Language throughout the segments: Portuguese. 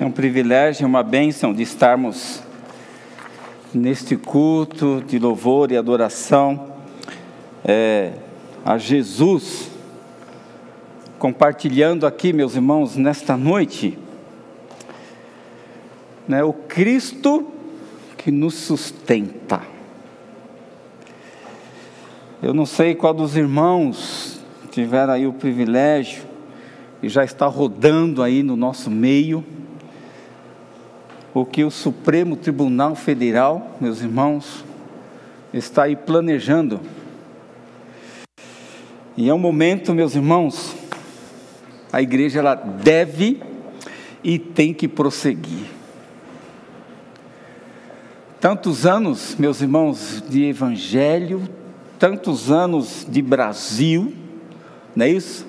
É um privilégio, uma bênção de estarmos neste culto de louvor e adoração é, a Jesus, compartilhando aqui, meus irmãos, nesta noite, né, o Cristo que nos sustenta. Eu não sei qual dos irmãos tiveram aí o privilégio e já está rodando aí no nosso meio o que o Supremo Tribunal Federal, meus irmãos, está aí planejando. E é um momento, meus irmãos, a igreja ela deve e tem que prosseguir. Tantos anos, meus irmãos, de evangelho, tantos anos de Brasil, não é isso?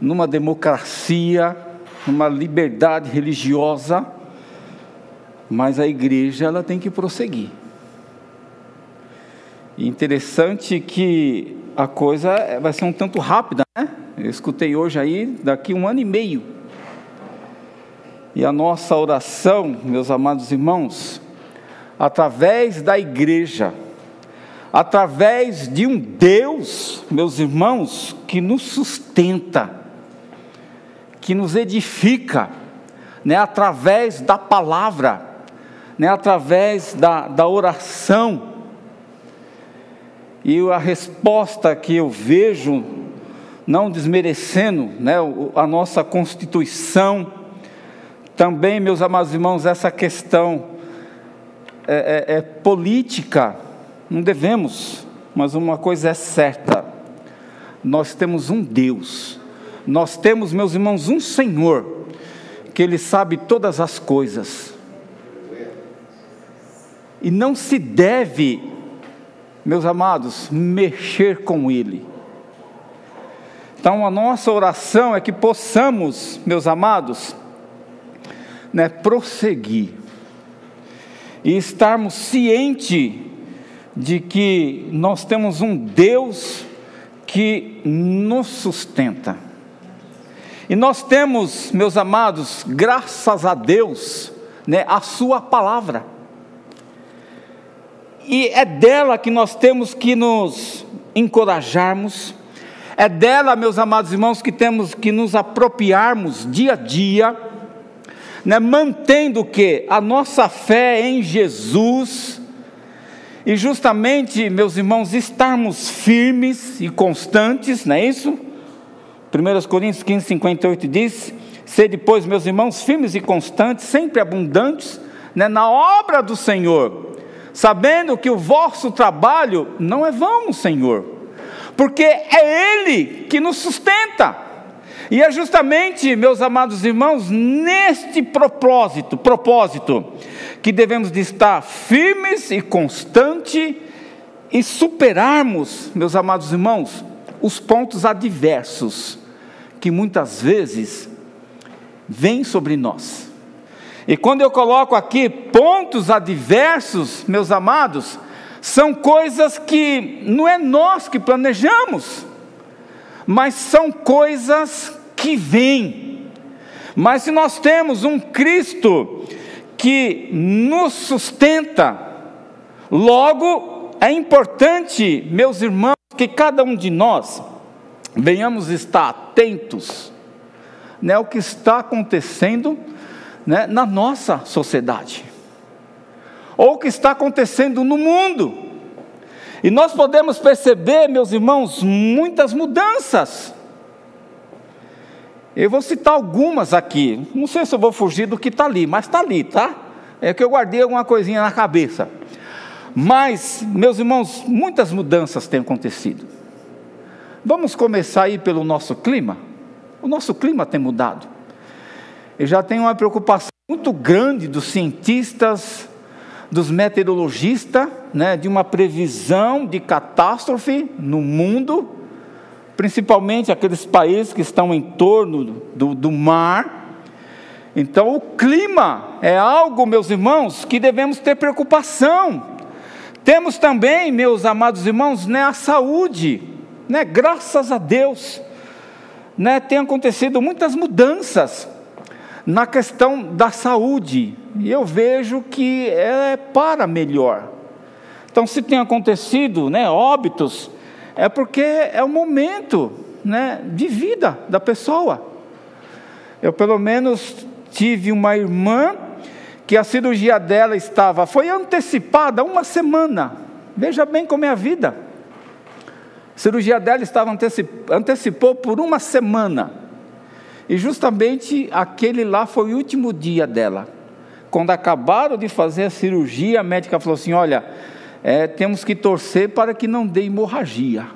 Numa democracia, numa liberdade religiosa, mas a igreja ela tem que prosseguir. E interessante que a coisa vai ser um tanto rápida, né? Eu escutei hoje aí, daqui um ano e meio. E a nossa oração, meus amados irmãos, através da igreja, através de um Deus, meus irmãos, que nos sustenta, que nos edifica, né, através da palavra, né, através da, da oração. E a resposta que eu vejo, não desmerecendo né, a nossa Constituição, também, meus amados irmãos, essa questão é, é, é política, não devemos, mas uma coisa é certa: nós temos um Deus, nós temos, meus irmãos, um Senhor, que Ele sabe todas as coisas, e não se deve, meus amados, mexer com Ele. Então a nossa oração é que possamos, meus amados, né, prosseguir e estarmos cientes de que nós temos um Deus que nos sustenta. E nós temos, meus amados, graças a Deus, né, a Sua palavra e é dela que nós temos que nos encorajarmos, é dela, meus amados irmãos, que temos que nos apropriarmos dia a dia, né, mantendo que? A nossa fé em Jesus, e justamente, meus irmãos, estarmos firmes e constantes, não é isso? 1 Coríntios 15, 58 diz: Sede, depois, meus irmãos, firmes e constantes, sempre abundantes, né, na obra do Senhor sabendo que o vosso trabalho não é vão, Senhor, porque é Ele que nos sustenta. E é justamente, meus amados irmãos, neste propósito, propósito, que devemos de estar firmes e constante e superarmos, meus amados irmãos, os pontos adversos que muitas vezes vêm sobre nós. E quando eu coloco aqui pontos adversos, meus amados, são coisas que não é nós que planejamos, mas são coisas que vêm. Mas se nós temos um Cristo que nos sustenta, logo é importante, meus irmãos, que cada um de nós venhamos estar atentos né, ao que está acontecendo né, na nossa sociedade, ou o que está acontecendo no mundo. E nós podemos perceber, meus irmãos, muitas mudanças. Eu vou citar algumas aqui. Não sei se eu vou fugir do que está ali, mas está ali, tá? É que eu guardei alguma coisinha na cabeça. Mas, meus irmãos, muitas mudanças têm acontecido. Vamos começar aí pelo nosso clima. O nosso clima tem mudado. Eu já tenho uma preocupação muito grande dos cientistas, dos meteorologistas, né, de uma previsão de catástrofe no mundo, principalmente aqueles países que estão em torno do, do mar. Então, o clima é algo, meus irmãos, que devemos ter preocupação. Temos também, meus amados irmãos, né, a saúde, né, graças a Deus, né, tem acontecido muitas mudanças na questão da saúde, e eu vejo que é para melhor. Então, se tem acontecido né, óbitos, é porque é o momento né, de vida da pessoa. Eu, pelo menos, tive uma irmã que a cirurgia dela estava, foi antecipada uma semana. Veja bem como é a vida. A cirurgia dela estava antecip, antecipou por uma semana. E justamente aquele lá foi o último dia dela. Quando acabaram de fazer a cirurgia, a médica falou assim: Olha, é, temos que torcer para que não dê hemorragia.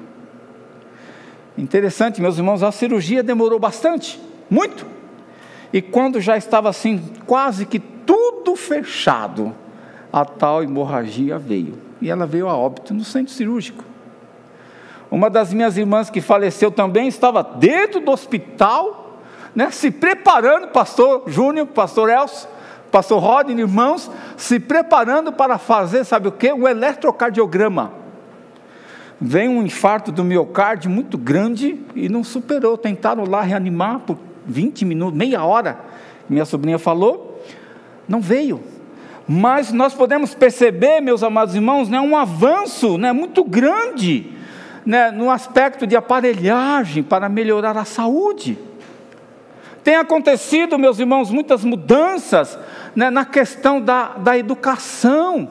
Interessante, meus irmãos, a cirurgia demorou bastante, muito. E quando já estava assim, quase que tudo fechado, a tal hemorragia veio. E ela veio a óbito no centro cirúrgico. Uma das minhas irmãs que faleceu também estava dentro do hospital, né, se preparando, pastor Júnior, pastor Elcio, pastor Rodney, irmãos, se preparando para fazer, sabe o que? Um eletrocardiograma. Vem um infarto do miocárdio muito grande e não superou. Tentaram lá reanimar por 20 minutos, meia hora, minha sobrinha falou, não veio. Mas nós podemos perceber, meus amados irmãos, né, um avanço né, muito grande né, no aspecto de aparelhagem para melhorar a saúde. Tem acontecido, meus irmãos, muitas mudanças né, na questão da, da educação.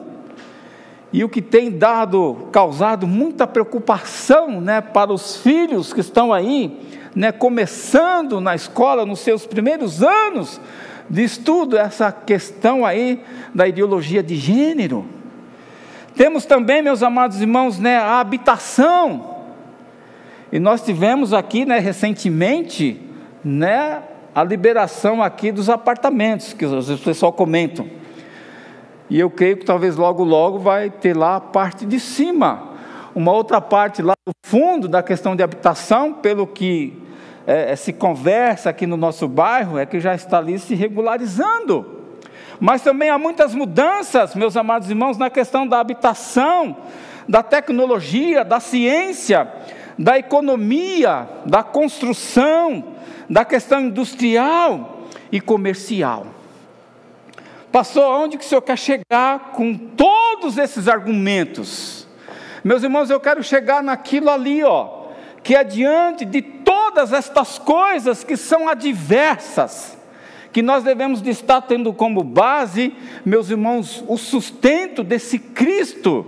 E o que tem dado, causado muita preocupação né, para os filhos que estão aí, né, começando na escola, nos seus primeiros anos de estudo, essa questão aí da ideologia de gênero. Temos também, meus amados irmãos, né, a habitação. E nós tivemos aqui, né, recentemente, né, a liberação aqui dos apartamentos, que os pessoal comentam. E eu creio que talvez logo, logo vai ter lá a parte de cima. Uma outra parte lá do fundo da questão de habitação, pelo que é, é, se conversa aqui no nosso bairro, é que já está ali se regularizando. Mas também há muitas mudanças, meus amados irmãos, na questão da habitação, da tecnologia, da ciência, da economia, da construção, da questão industrial e comercial. Passou aonde que o senhor quer chegar com todos esses argumentos? Meus irmãos, eu quero chegar naquilo ali, ó, que é diante de todas estas coisas que são adversas, que nós devemos de estar tendo como base, meus irmãos, o sustento desse Cristo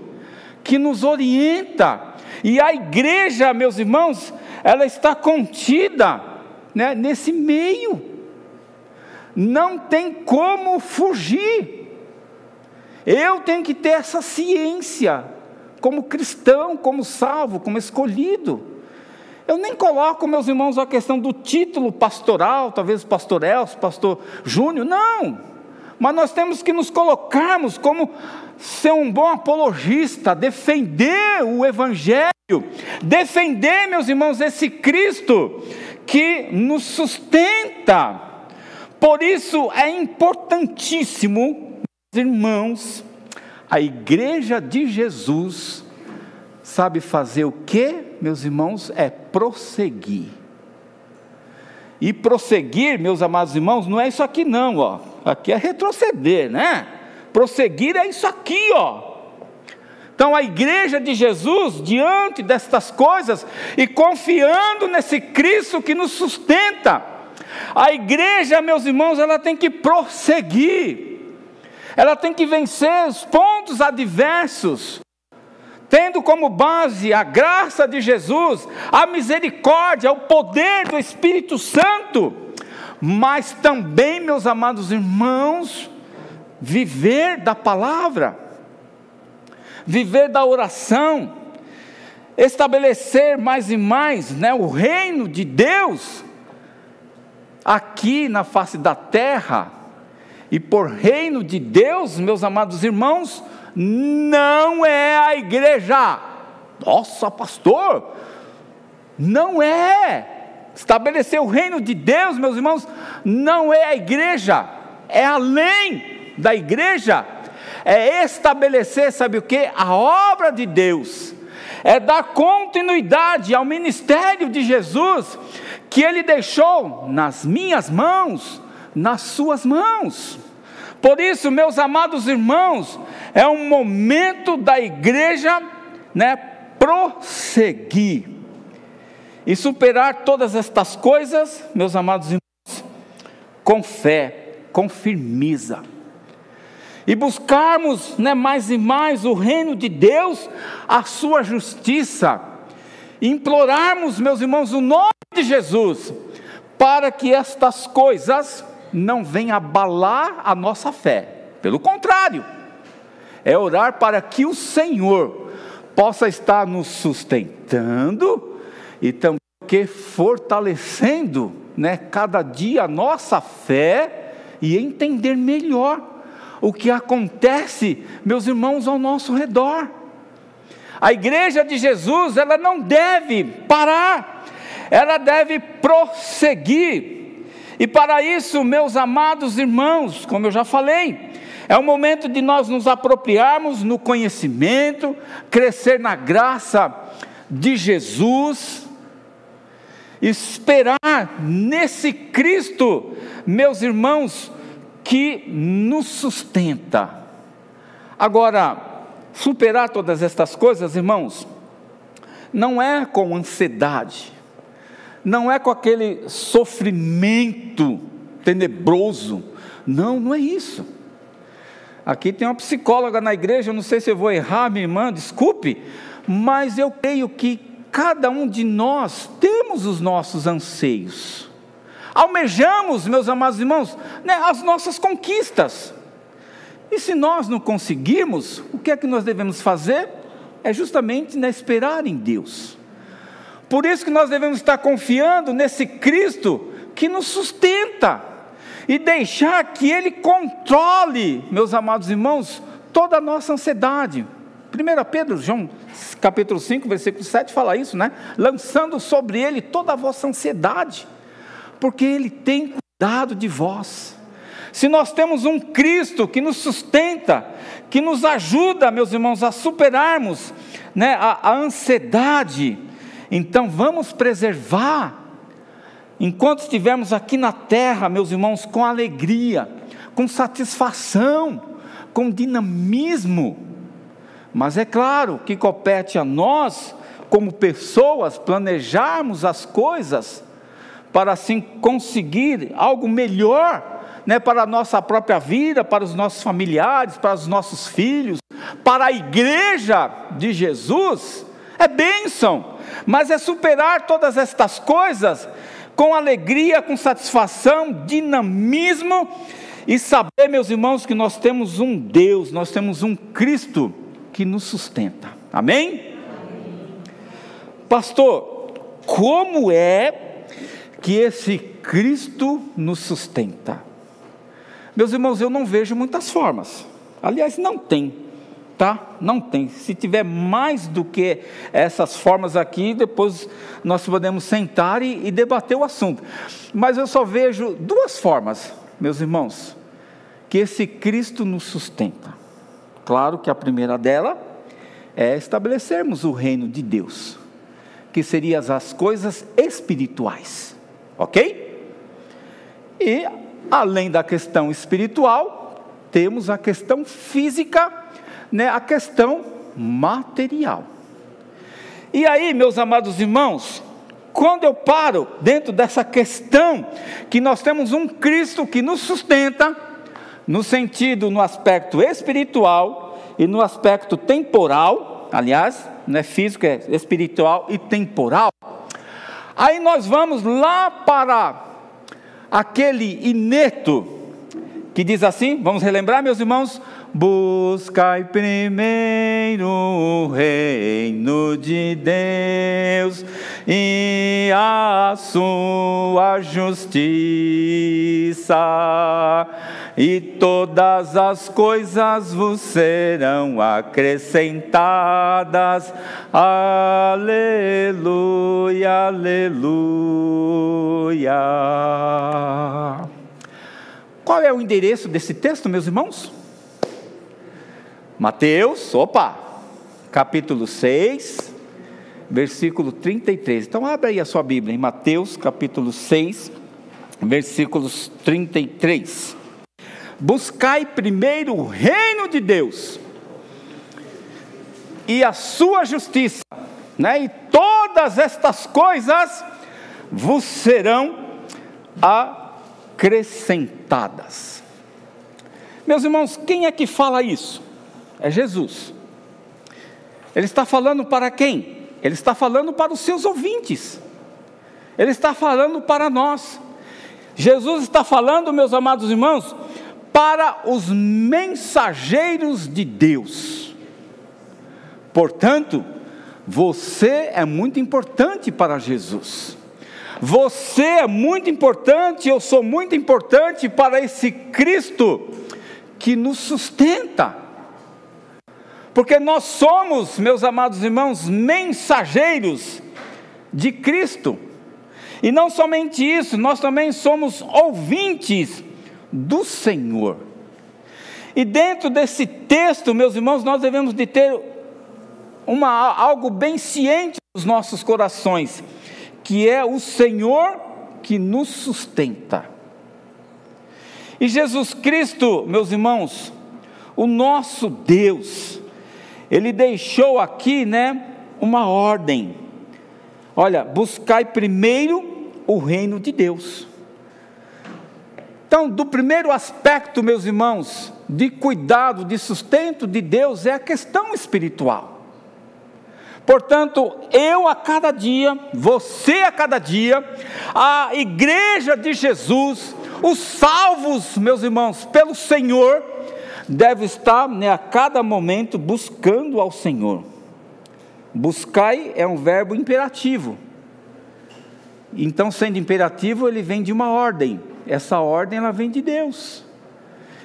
que nos orienta. E a igreja, meus irmãos, ela está contida né, nesse meio. Não tem como fugir. Eu tenho que ter essa ciência, como cristão, como salvo, como escolhido. Eu nem coloco, meus irmãos, a questão do título pastoral, talvez pastor Elcio, pastor Júnior, não. Mas nós temos que nos colocarmos como ser um bom apologista, defender o Evangelho, defender, meus irmãos, esse Cristo que nos sustenta. Por isso é importantíssimo, irmãos, a igreja de Jesus sabe fazer o que, meus irmãos? É prosseguir. E prosseguir, meus amados irmãos, não é isso aqui não, ó. Aqui é retroceder, né? Prosseguir é isso aqui, ó. Então a igreja de Jesus, diante destas coisas e confiando nesse Cristo que nos sustenta, a igreja, meus irmãos, ela tem que prosseguir. Ela tem que vencer os pontos adversos tendo como base a graça de Jesus, a misericórdia, o poder do Espírito Santo, mas também, meus amados irmãos, viver da palavra, viver da oração, estabelecer mais e mais né, o reino de Deus aqui na face da terra, e por reino de Deus, meus amados irmãos, não é a igreja. Nossa, pastor, não é. Estabelecer o reino de Deus, meus irmãos, não é a igreja, é além da igreja, é estabelecer, sabe o que? A obra de Deus, é dar continuidade ao ministério de Jesus, que Ele deixou nas minhas mãos, nas suas mãos. Por isso, meus amados irmãos, é um momento da igreja, né, prosseguir e superar todas estas coisas, meus amados irmãos, com fé, com firmeza. E buscarmos né, mais e mais o reino de Deus, a sua justiça, implorarmos, meus irmãos, o nome de Jesus, para que estas coisas não venham abalar a nossa fé. Pelo contrário, é orar para que o Senhor possa estar nos sustentando e também fortalecendo, né, cada dia a nossa fé e entender melhor o que acontece, meus irmãos, ao nosso redor. A igreja de Jesus, ela não deve parar, ela deve prosseguir. E para isso, meus amados irmãos, como eu já falei, é o momento de nós nos apropriarmos no conhecimento, crescer na graça de Jesus, esperar nesse Cristo, meus irmãos, que nos sustenta. Agora, superar todas estas coisas, irmãos, não é com ansiedade, não é com aquele sofrimento tenebroso, não, não é isso. Aqui tem uma psicóloga na igreja, eu não sei se eu vou errar, minha irmã, desculpe, mas eu creio que cada um de nós temos os nossos anseios. Almejamos, meus amados irmãos, né, as nossas conquistas. E se nós não conseguirmos, o que é que nós devemos fazer? É justamente né, esperar em Deus. Por isso que nós devemos estar confiando nesse Cristo que nos sustenta e deixar que Ele controle, meus amados irmãos, toda a nossa ansiedade. 1 Pedro, João, capítulo 5, versículo 7 fala isso, né? Lançando sobre ele toda a vossa ansiedade, porque ele tem cuidado de vós. Se nós temos um Cristo que nos sustenta, que nos ajuda, meus irmãos, a superarmos né, a, a ansiedade, então vamos preservar, enquanto estivermos aqui na terra, meus irmãos, com alegria, com satisfação, com dinamismo, mas é claro que compete a nós, como pessoas, planejarmos as coisas para assim conseguir algo melhor né, para a nossa própria vida, para os nossos familiares, para os nossos filhos, para a igreja de Jesus, é bênção, mas é superar todas estas coisas com alegria, com satisfação, dinamismo e saber, meus irmãos, que nós temos um Deus, nós temos um Cristo que nos sustenta. Amém? Amém? Pastor, como é que esse Cristo nos sustenta? Meus irmãos, eu não vejo muitas formas. Aliás, não tem, tá? Não tem. Se tiver mais do que essas formas aqui, depois nós podemos sentar e, e debater o assunto. Mas eu só vejo duas formas, meus irmãos, que esse Cristo nos sustenta. Claro que a primeira dela é estabelecermos o reino de Deus, que seriam as coisas espirituais, ok? E além da questão espiritual, temos a questão física, né, a questão material. E aí, meus amados irmãos, quando eu paro dentro dessa questão que nós temos um Cristo que nos sustenta, no sentido, no aspecto espiritual e no aspecto temporal, aliás, não é físico, é espiritual e temporal. Aí nós vamos lá para aquele ineto que diz assim, vamos relembrar, meus irmãos: Buscai primeiro o reino de Deus e a sua justiça, e todas as coisas vos serão acrescentadas. Aleluia, aleluia. Qual é o endereço desse texto, meus irmãos? Mateus, opa, capítulo 6, versículo 33. Então, abre aí a sua Bíblia, em Mateus, capítulo 6, versículos 33. Buscai primeiro o reino de Deus e a sua justiça, né? E todas estas coisas vos serão acrescentadas. Meus irmãos, quem é que fala isso? É Jesus. Ele está falando para quem? Ele está falando para os seus ouvintes. Ele está falando para nós. Jesus está falando, meus amados irmãos, para os mensageiros de Deus. Portanto, você é muito importante para Jesus. Você é muito importante, eu sou muito importante para esse Cristo que nos sustenta. Porque nós somos, meus amados irmãos, mensageiros de Cristo. E não somente isso, nós também somos ouvintes do Senhor. E dentro desse texto, meus irmãos, nós devemos de ter uma, algo bem ciente nos nossos corações, que é o Senhor que nos sustenta. E Jesus Cristo, meus irmãos, o nosso Deus, ele deixou aqui, né, uma ordem. Olha, buscai primeiro o reino de Deus. Então, do primeiro aspecto, meus irmãos, de cuidado, de sustento de Deus é a questão espiritual. Portanto, eu a cada dia, você a cada dia, a igreja de Jesus, os salvos, meus irmãos, pelo Senhor, deve estar né, a cada momento buscando ao Senhor. Buscai é um verbo imperativo. Então, sendo imperativo, ele vem de uma ordem essa ordem ela vem de Deus.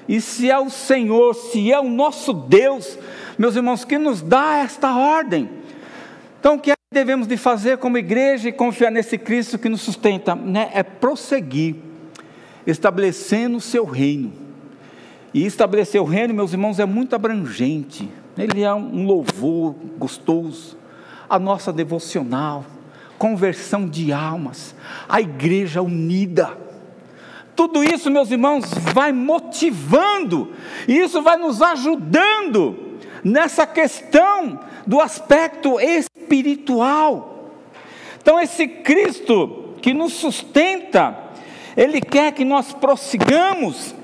E se é o Senhor, se é o nosso Deus, meus irmãos, que nos dá esta ordem. Então, o que devemos de fazer como igreja e confiar nesse Cristo que nos sustenta? Né? É prosseguir, estabelecendo o seu reino. E estabelecer o reino, meus irmãos, é muito abrangente. Ele é um louvor gostoso, a nossa devocional, conversão de almas, a igreja unida tudo isso, meus irmãos, vai motivando, e isso vai nos ajudando nessa questão do aspecto espiritual. Então, esse Cristo que nos sustenta, Ele quer que nós prossigamos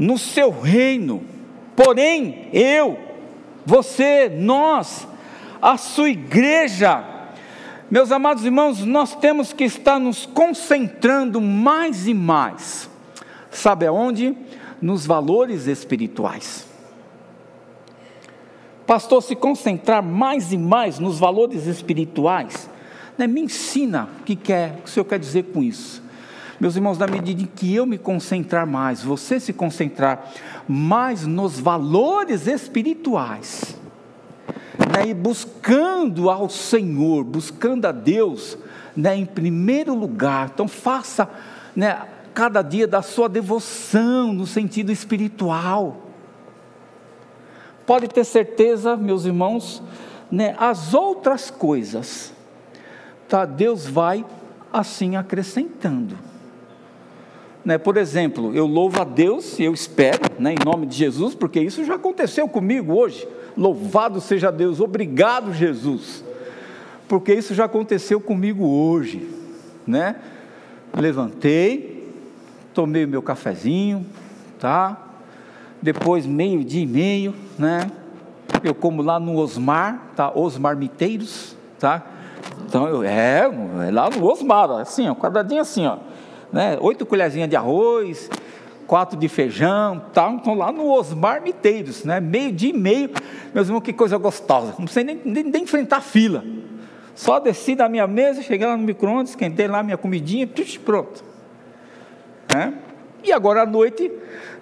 no seu reino. Porém, eu, você, nós, a sua igreja, meus amados irmãos, nós temos que estar nos concentrando mais e mais. Sabe aonde? Nos valores espirituais. Pastor, se concentrar mais e mais nos valores espirituais, né, me ensina o que, quer, o que o Senhor quer dizer com isso. Meus irmãos, na medida em que eu me concentrar mais, você se concentrar mais nos valores espirituais, né, e buscando ao Senhor, buscando a Deus, né, em primeiro lugar. Então faça, né, cada dia da sua devoção no sentido espiritual. Pode ter certeza, meus irmãos, né, as outras coisas, tá, Deus vai assim acrescentando. Né, por exemplo, eu louvo a Deus e eu espero, né, em nome de Jesus, porque isso já aconteceu comigo hoje. Louvado seja Deus, obrigado Jesus, porque isso já aconteceu comigo hoje, né? Levantei, tomei o meu cafezinho, tá? Depois meio dia e meio, né? Eu como lá no Osmar, tá? Osmar Miteiros, tá? Então eu é, é lá no Osmar, assim, ó, quadradinho assim, ó, né? Oito colherzinhas de arroz, quatro de feijão, tal. Então lá no Osmar Miteiros, né? Meio dia e meio, meus irmãos, que coisa gostosa. Não precisei nem, nem, nem enfrentar a fila. Só desci da minha mesa, cheguei lá no micro-ondas, esquentei lá minha comidinha, pronto. Né? E agora à noite,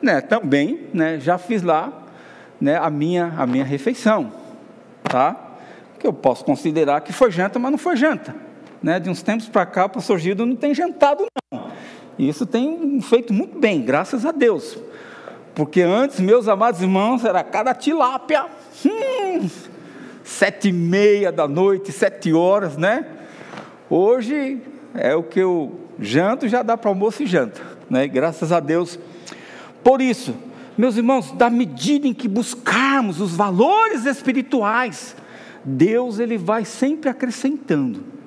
né, também, né, já fiz lá né, a, minha, a minha refeição. Tá? Que eu posso considerar que foi janta, mas não foi janta. Né? De uns tempos para cá, o pastor Gildo não tem jantado, não. E isso tem feito muito bem, graças a Deus. Porque antes, meus amados irmãos, era cada tilápia, hum, sete e meia da noite, sete horas, né? Hoje é o que eu Janto já dá para almoço e janta, né? Graças a Deus por isso. Meus irmãos, da medida em que buscarmos os valores espirituais, Deus ele vai sempre acrescentando.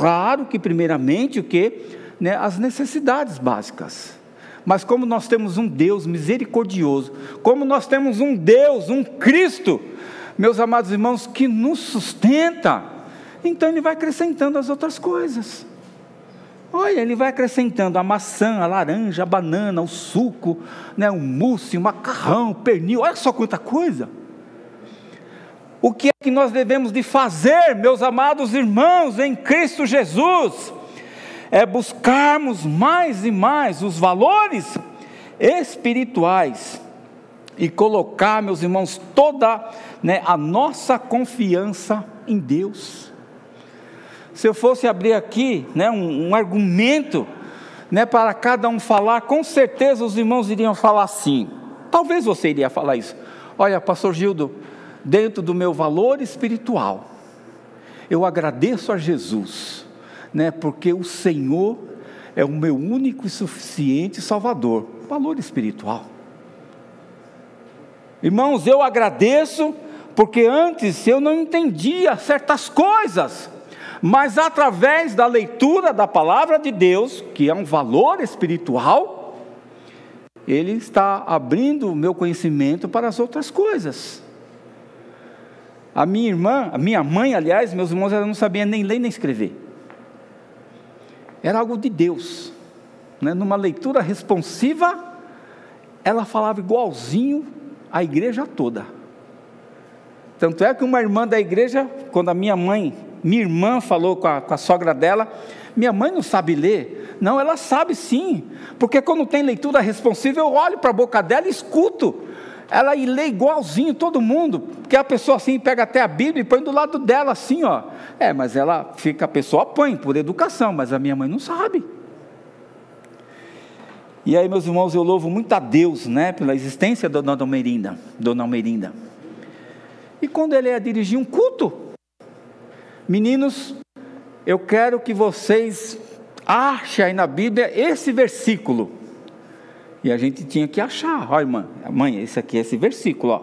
Claro que primeiramente o que, né, as necessidades básicas. Mas como nós temos um Deus misericordioso, como nós temos um Deus, um Cristo, meus amados irmãos, que nos sustenta, então ele vai acrescentando as outras coisas. Olha, ele vai acrescentando a maçã, a laranja, a banana, o suco, né, o mousse, o macarrão, o pernil, olha só quanta coisa. O que é que nós devemos de fazer, meus amados irmãos, em Cristo Jesus? É buscarmos mais e mais os valores espirituais e colocar, meus irmãos, toda né, a nossa confiança em Deus. Se eu fosse abrir aqui né, um, um argumento né, para cada um falar, com certeza os irmãos iriam falar assim. Talvez você iria falar isso. Olha, pastor Gildo, dentro do meu valor espiritual, eu agradeço a Jesus, né, porque o Senhor é o meu único e suficiente Salvador. Valor espiritual. Irmãos, eu agradeço porque antes eu não entendia certas coisas mas através da leitura da palavra de Deus, que é um valor espiritual, ele está abrindo o meu conhecimento para as outras coisas. A minha irmã, a minha mãe, aliás, meus irmãos, ela não sabia nem ler nem escrever. Era algo de Deus. Né? Numa leitura responsiva, ela falava igualzinho a igreja toda. Tanto é que uma irmã da igreja, quando a minha mãe minha irmã falou com a, com a sogra dela, minha mãe não sabe ler. Não, ela sabe sim, porque quando tem leitura responsiva, eu olho para a boca dela e escuto. Ela lê igualzinho todo mundo, porque a pessoa assim pega até a Bíblia e põe do lado dela assim, ó. É, mas ela fica, a pessoa põe por educação, mas a minha mãe não sabe. E aí, meus irmãos, eu louvo muito a Deus, né, pela existência da Dona Almerinda, Dona Almerinda. E quando ele ia dirigir um culto, Meninos, eu quero que vocês achem aí na Bíblia esse versículo. E a gente tinha que achar. Olha, mãe, mãe, esse aqui é esse versículo, ó.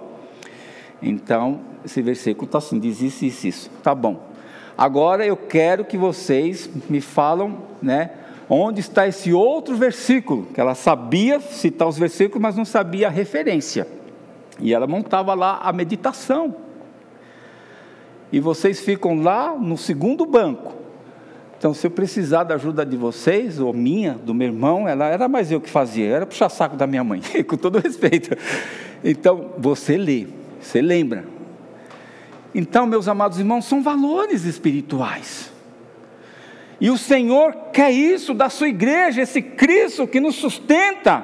Então, esse versículo está assim, diz isso, isso, isso. Tá bom. Agora eu quero que vocês me falam, né? Onde está esse outro versículo? Que ela sabia citar os versículos, mas não sabia a referência. E ela montava lá a meditação e vocês ficam lá no segundo banco. Então, se eu precisar da ajuda de vocês, ou minha, do meu irmão, ela era mais eu que fazia, era puxar saco da minha mãe, com todo respeito. Então, você lê, você lembra. Então, meus amados irmãos, são valores espirituais. E o Senhor quer isso da sua igreja, esse Cristo que nos sustenta.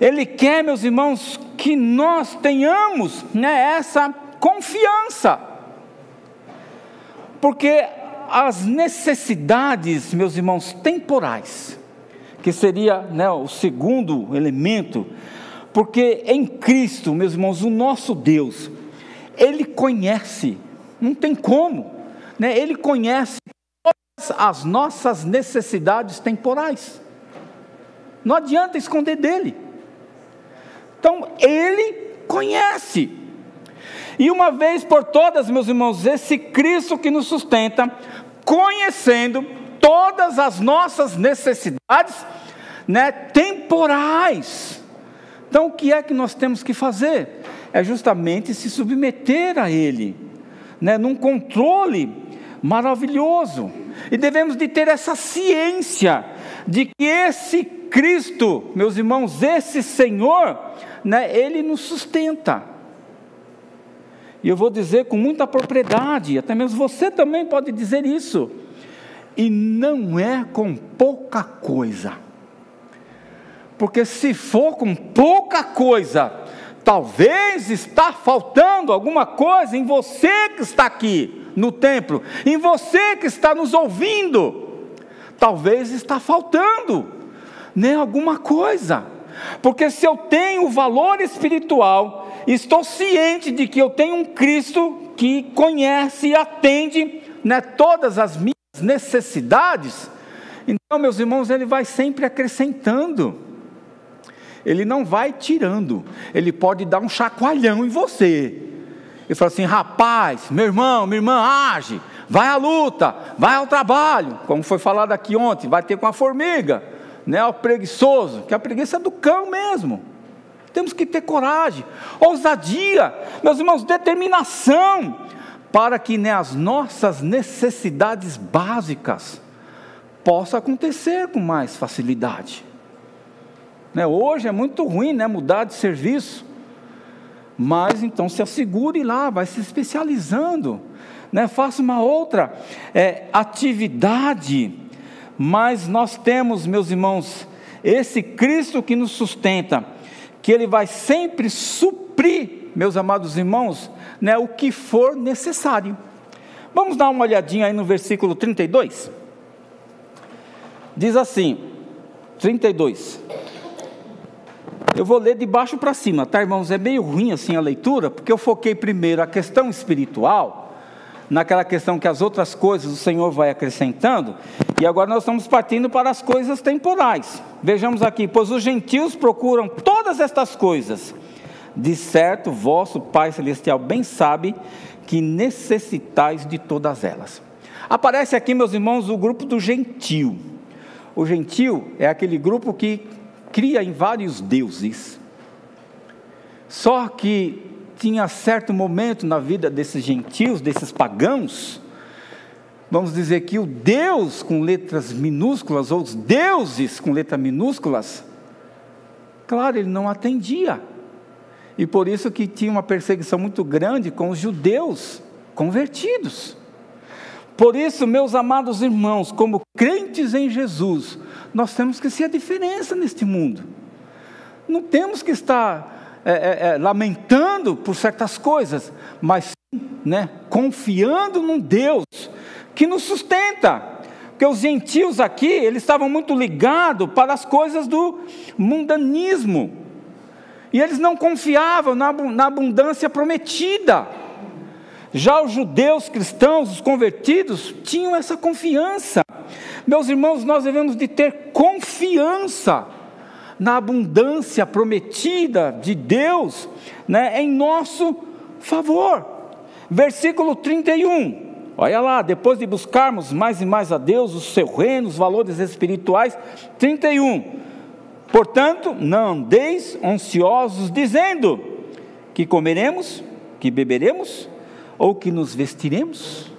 Ele quer, meus irmãos, que nós tenhamos né, essa confiança. Porque as necessidades, meus irmãos, temporais, que seria né, o segundo elemento, porque em Cristo, meus irmãos, o nosso Deus, Ele conhece, não tem como, né, Ele conhece todas as nossas necessidades temporais, não adianta esconder dele, então Ele conhece, e uma vez por todas, meus irmãos, esse Cristo que nos sustenta, conhecendo todas as nossas necessidades, né, temporais. Então, o que é que nós temos que fazer? É justamente se submeter a Ele, né, num controle maravilhoso. E devemos de ter essa ciência de que esse Cristo, meus irmãos, esse Senhor, né, Ele nos sustenta. E eu vou dizer com muita propriedade, até mesmo você também pode dizer isso. E não é com pouca coisa. Porque se for com pouca coisa, talvez está faltando alguma coisa em você que está aqui no templo, em você que está nos ouvindo. Talvez está faltando, né, alguma coisa. Porque se eu tenho valor espiritual, estou ciente de que eu tenho um Cristo que conhece e atende né, todas as minhas necessidades, Então, meus irmãos, ele vai sempre acrescentando. Ele não vai tirando. Ele pode dar um chacoalhão em você. Ele fala assim: rapaz, meu irmão, minha irmã, age, vai à luta, vai ao trabalho. Como foi falado aqui ontem, vai ter com a formiga, né, o preguiçoso, que a preguiça é do cão mesmo. Temos que ter coragem, ousadia, meus irmãos, determinação, para que né, as nossas necessidades básicas possa acontecer com mais facilidade. Né, hoje é muito ruim né, mudar de serviço, mas então se assegure lá, vai se especializando, né, faça uma outra é, atividade, mas nós temos, meus irmãos, esse Cristo que nos sustenta, que Ele vai sempre suprir, meus amados irmãos, né, o que for necessário. Vamos dar uma olhadinha aí no versículo 32. Diz assim, 32. Eu vou ler de baixo para cima, tá, irmãos? É meio ruim assim a leitura, porque eu foquei primeiro a questão espiritual, naquela questão que as outras coisas o Senhor vai acrescentando, e agora nós estamos partindo para as coisas temporais. Vejamos aqui: pois os gentios procuram todas estas coisas, de certo, vosso Pai Celestial bem sabe que necessitais de todas elas. Aparece aqui, meus irmãos, o grupo do gentio. O gentil é aquele grupo que cria em vários deuses. Só que tinha certo momento na vida desses gentios, desses pagãos, vamos dizer que o Deus com letras minúsculas, ou os deuses com letras minúsculas, claro, ele não atendia. E por isso que tinha uma perseguição muito grande com os judeus convertidos. Por isso, meus amados irmãos, como crentes em Jesus, nós temos que ser a diferença neste mundo. Não temos que estar é, é, é, lamentando por certas coisas, mas né, confiando num Deus que nos sustenta. Porque os gentios aqui, eles estavam muito ligados para as coisas do mundanismo. E eles não confiavam na, na abundância prometida. Já os judeus cristãos, os convertidos, tinham essa confiança. Meus irmãos, nós devemos de ter confiança na abundância prometida de Deus, né, em nosso favor. Versículo 31. Olha lá, depois de buscarmos mais e mais a Deus, o seu reino, os valores espirituais. 31. Portanto, não andeis ansiosos, dizendo que comeremos, que beberemos, ou que nos vestiremos?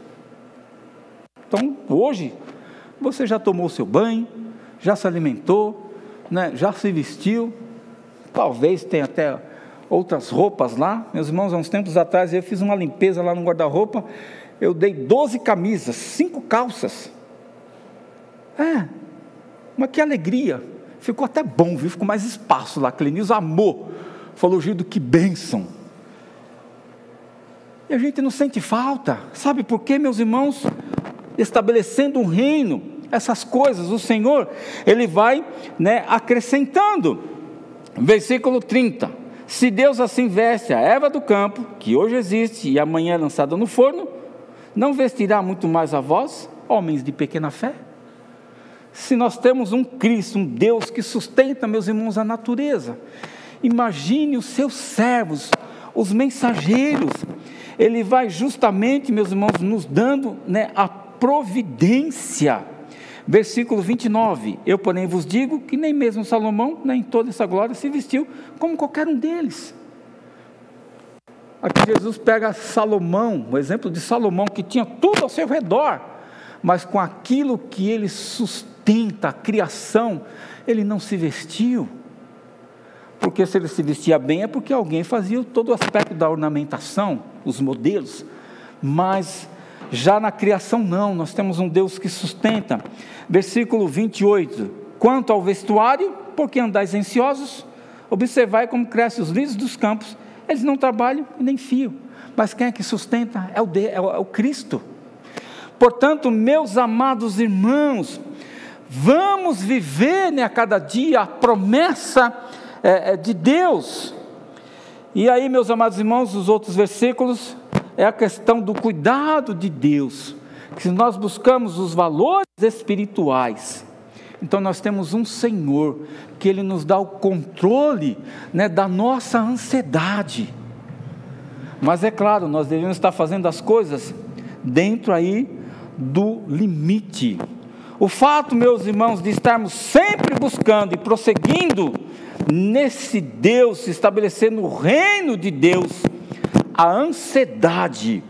Então, hoje, você já tomou seu banho, já se alimentou, né, já se vestiu, talvez tenha até outras roupas lá. Meus irmãos, há uns tempos atrás eu fiz uma limpeza lá no guarda-roupa, eu dei 12 camisas, 5 calças. É, mas que alegria. Ficou até bom, viu? Ficou mais espaço lá. Clenilson amou. Falou, Gildo, que bênção. E a gente não sente falta. Sabe por quê, meus irmãos? Estabelecendo um reino, essas coisas, o Senhor, Ele vai né, acrescentando. Versículo 30. Se Deus assim veste a erva do campo, que hoje existe e amanhã é lançada no forno, não vestirá muito mais a vós, homens de pequena fé? Se nós temos um Cristo, um Deus que sustenta, meus irmãos, a natureza, imagine os seus servos, os mensageiros, ele vai justamente, meus irmãos, nos dando né, a providência. Versículo 29: Eu, porém, vos digo que nem mesmo Salomão, nem toda essa glória, se vestiu como qualquer um deles. Aqui Jesus pega Salomão, o exemplo de Salomão, que tinha tudo ao seu redor, mas com aquilo que ele sustenta, a criação, ele não se vestiu. Porque se ele se vestia bem é porque alguém fazia todo o aspecto da ornamentação, os modelos. Mas já na criação não, nós temos um Deus que sustenta. Versículo 28. Quanto ao vestuário, porque andais ansiosos? Observai como crescem os lírios dos campos. Eles não trabalham e nem fiam. Mas quem é que sustenta? É o, de, é o, é o Cristo. Portanto, meus amados irmãos, vamos viver né, a cada dia a promessa é, de Deus. E aí, meus amados irmãos, os outros versículos é a questão do cuidado de Deus. Que se nós buscamos os valores espirituais, Então nós temos um Senhor que Ele nos dá o controle né, da nossa ansiedade. Mas é claro, nós devemos estar fazendo as coisas dentro aí do limite. O fato, meus irmãos, de estarmos sempre buscando e prosseguindo nesse Deus, se estabelecer no reino de Deus, a ansiedade,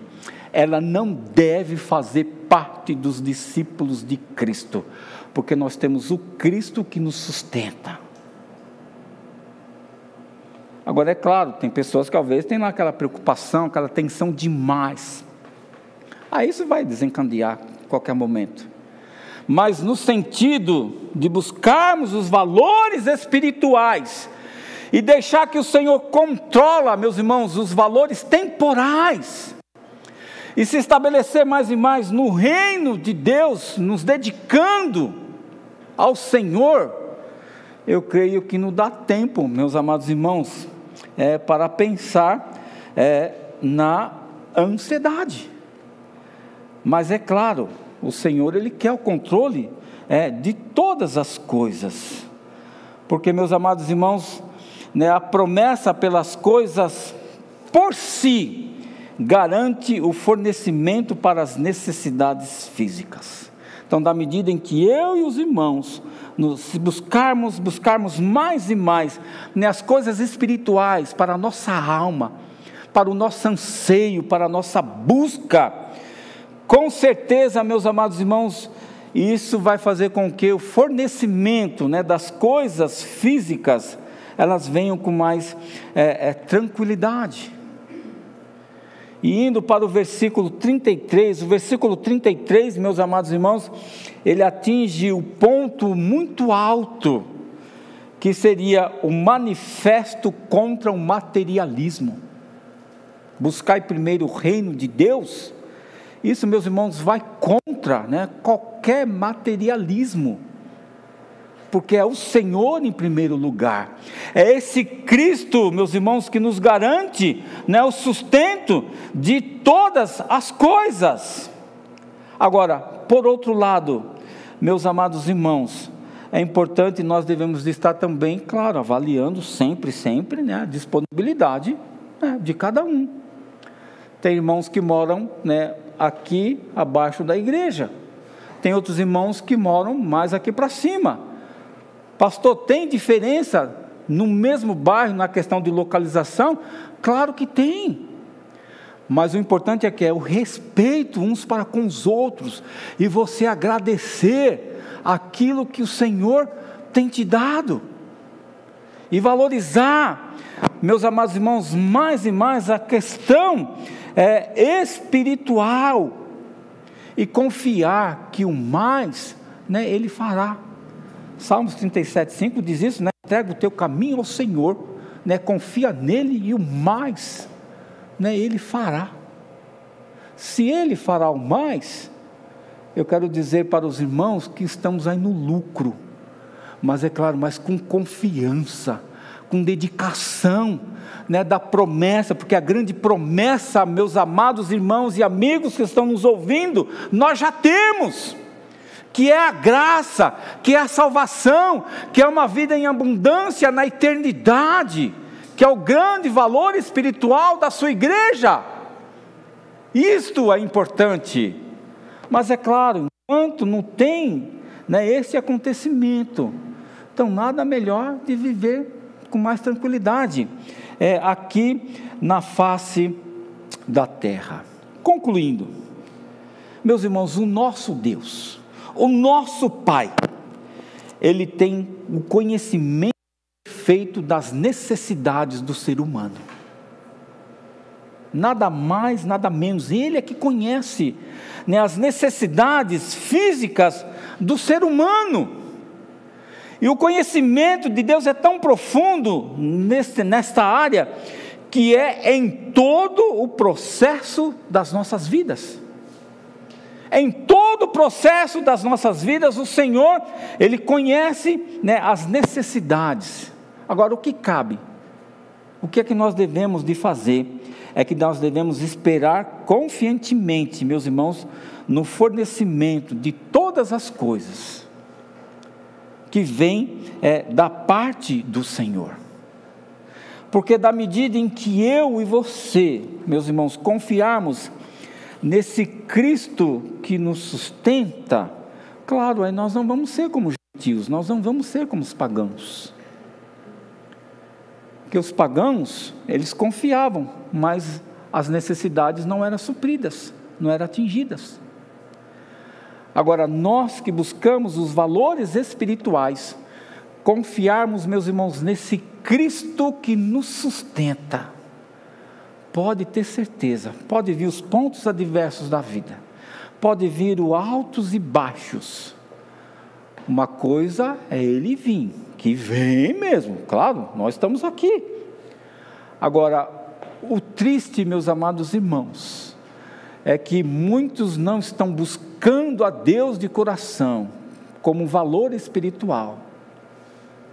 ela não deve fazer parte dos discípulos de Cristo, porque nós temos o Cristo que nos sustenta. Agora é claro, tem pessoas que talvez tenham aquela preocupação, aquela tensão demais. Aí isso vai desencandear qualquer momento. Mas no sentido de buscarmos os valores espirituais e deixar que o Senhor controla, meus irmãos, os valores temporais e se estabelecer mais e mais no reino de Deus, nos dedicando ao Senhor, eu creio que não dá tempo, meus amados irmãos, é, para pensar é, na ansiedade. Mas é claro, o Senhor ele quer o controle é, de todas as coisas, porque meus amados irmãos, né, a promessa pelas coisas por si garante o fornecimento para as necessidades físicas. Então, da medida em que eu e os irmãos nos buscarmos, buscarmos mais e mais nas coisas espirituais para a nossa alma, para o nosso anseio, para a nossa busca, com certeza, meus amados irmãos, isso vai fazer com que o fornecimento né, das coisas físicas elas venham com mais é, é, tranquilidade. E indo para o versículo 33, o versículo 33, meus amados irmãos, ele atinge o ponto muito alto, que seria o manifesto contra o materialismo. Buscai primeiro o reino de Deus, isso, meus irmãos, vai contra né, qualquer materialismo porque é o Senhor em primeiro lugar. É esse Cristo, meus irmãos, que nos garante né, o sustento de todas as coisas. Agora, por outro lado, meus amados irmãos, é importante nós devemos estar também, claro, avaliando sempre, sempre né, a disponibilidade né, de cada um. Tem irmãos que moram né, aqui abaixo da igreja. Tem outros irmãos que moram mais aqui para cima. Pastor, tem diferença no mesmo bairro na questão de localização? Claro que tem. Mas o importante é que é o respeito uns para com os outros e você agradecer aquilo que o Senhor tem te dado. E valorizar, meus amados irmãos, mais e mais a questão é, espiritual e confiar que o mais, né, Ele fará. Salmos 37, 5 diz isso, né? Entrega o teu caminho ao Senhor, né? confia nele e o mais, né? Ele fará. Se ele fará o mais, eu quero dizer para os irmãos que estamos aí no lucro, mas é claro, mas com confiança, com dedicação, né, da promessa, porque a grande promessa, meus amados irmãos e amigos que estão nos ouvindo, nós já temos que é a graça, que é a salvação, que é uma vida em abundância na eternidade, que é o grande valor espiritual da sua igreja. Isto é importante. Mas é claro, enquanto não tem né, esse acontecimento, então nada melhor de viver com mais tranquilidade é, aqui na face da terra. Concluindo, meus irmãos, o nosso Deus, o nosso Pai, ele tem o conhecimento perfeito das necessidades do ser humano. Nada mais, nada menos. Ele é que conhece né, as necessidades físicas do ser humano. E o conhecimento de Deus é tão profundo neste, nesta área que é em todo o processo das nossas vidas. Em todo o processo das nossas vidas, o Senhor, Ele conhece né, as necessidades. Agora, o que cabe? O que é que nós devemos de fazer? É que nós devemos esperar confiantemente, meus irmãos, no fornecimento de todas as coisas. que vem é, da parte do Senhor. Porque da medida em que eu e você, meus irmãos, confiarmos nesse Cristo que nos sustenta, claro, aí nós não vamos ser como gentios, nós não vamos ser como os pagãos. Porque os pagãos, eles confiavam, mas as necessidades não eram supridas, não eram atingidas. Agora, nós que buscamos os valores espirituais, confiarmos, meus irmãos, nesse Cristo que nos sustenta, pode ter certeza, pode vir os pontos adversos da vida, pode vir os altos e baixos. Uma coisa é ele vir, que vem mesmo, claro, nós estamos aqui. Agora, o triste, meus amados irmãos, é que muitos não estão buscando a Deus de coração como valor espiritual.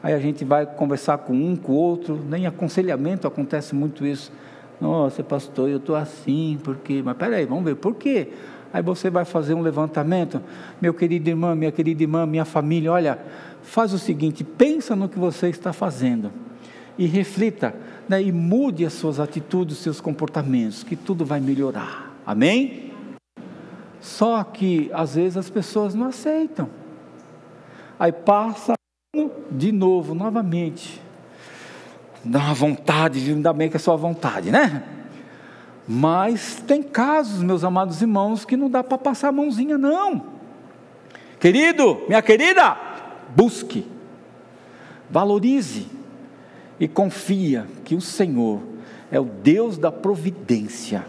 Aí a gente vai conversar com um, com o outro, nem aconselhamento acontece muito isso. Nossa, pastor, eu estou assim, porque. Mas peraí, vamos ver, por quê? Aí você vai fazer um levantamento, meu querido irmão, minha querida irmã, minha família, olha, faz o seguinte, pensa no que você está fazendo e reflita, né, e mude as suas atitudes, os seus comportamentos, que tudo vai melhorar. Amém? Só que às vezes as pessoas não aceitam. Aí passa de novo, novamente. Dá uma vontade? Ainda bem que é só vontade, né? Mas tem casos, meus amados irmãos, que não dá para passar a mãozinha, não. Querido, minha querida, busque, valorize e confia que o Senhor é o Deus da providência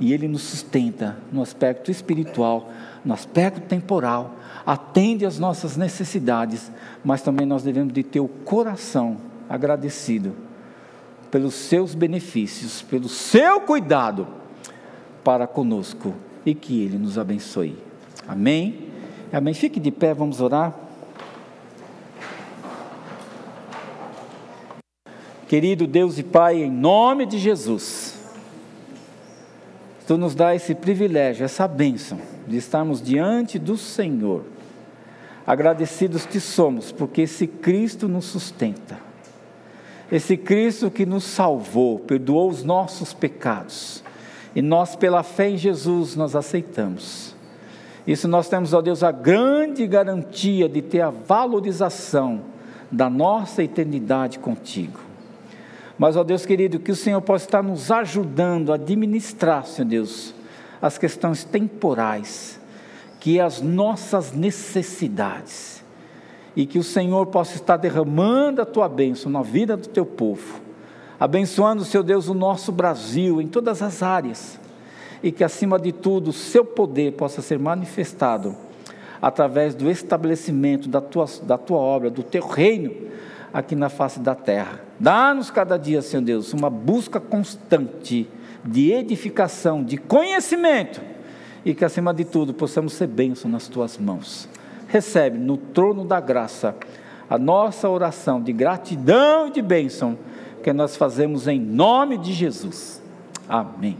e Ele nos sustenta no aspecto espiritual, no aspecto temporal, atende às nossas necessidades, mas também nós devemos de ter o coração agradecido pelos seus benefícios, pelo seu cuidado para conosco e que Ele nos abençoe. Amém? Amém. Fique de pé, vamos orar. Querido Deus e Pai, em nome de Jesus, Tu nos dá esse privilégio, essa bênção de estarmos diante do Senhor. Agradecidos que somos, porque esse Cristo nos sustenta. Esse Cristo que nos salvou, perdoou os nossos pecados. E nós, pela fé em Jesus, nós aceitamos. Isso nós temos, ó Deus, a grande garantia de ter a valorização da nossa eternidade contigo. Mas, ó Deus querido, que o Senhor possa estar nos ajudando a administrar, Senhor Deus, as questões temporais, que as nossas necessidades, e que o Senhor possa estar derramando a tua bênção na vida do teu povo, abençoando, Senhor Deus, o nosso Brasil em todas as áreas, e que acima de tudo o seu poder possa ser manifestado através do estabelecimento da tua, da tua obra, do teu reino aqui na face da terra. Dá-nos cada dia, Senhor Deus, uma busca constante de edificação, de conhecimento, e que acima de tudo possamos ser bênção nas tuas mãos. Recebe no trono da graça a nossa oração de gratidão e de bênção que nós fazemos em nome de Jesus. Amém.